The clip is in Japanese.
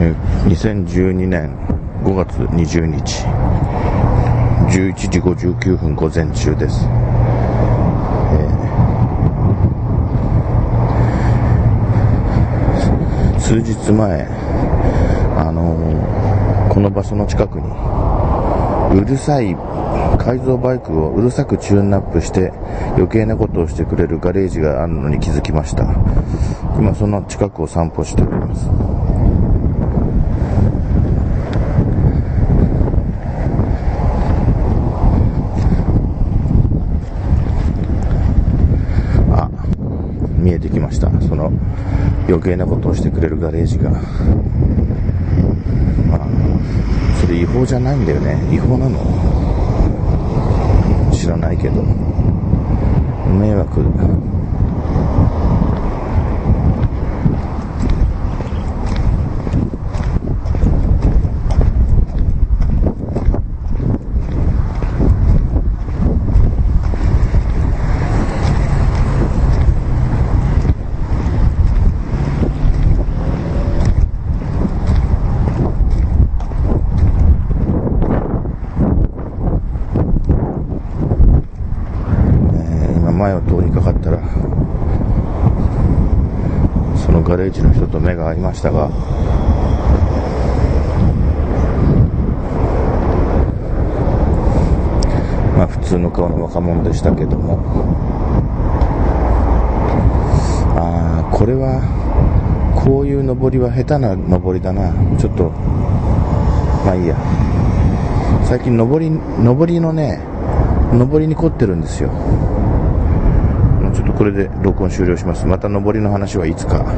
えー2012年5月20日11時59分午前中です、えー数日前あのーこの場所の近くにうるさい改造バイクをうるさくチューンナップして余計なことをしてくれるガレージがあるのに気づきました。今その近くを散歩しております。見えてきました。その余計なことをしてくれるガレージが。まあそれ違法じゃないんだよね。違法なの？知らないけど。迷惑前を通りかかったらそのガレージの人と目が合いましたがまあ普通の顔の若者でしたけどもああこれはこういう登りは下手な登りだなちょっとまあいいや。最近登り登りのね登りに凝ってるんですよ。これで録音終了します。また登りの話はいつか。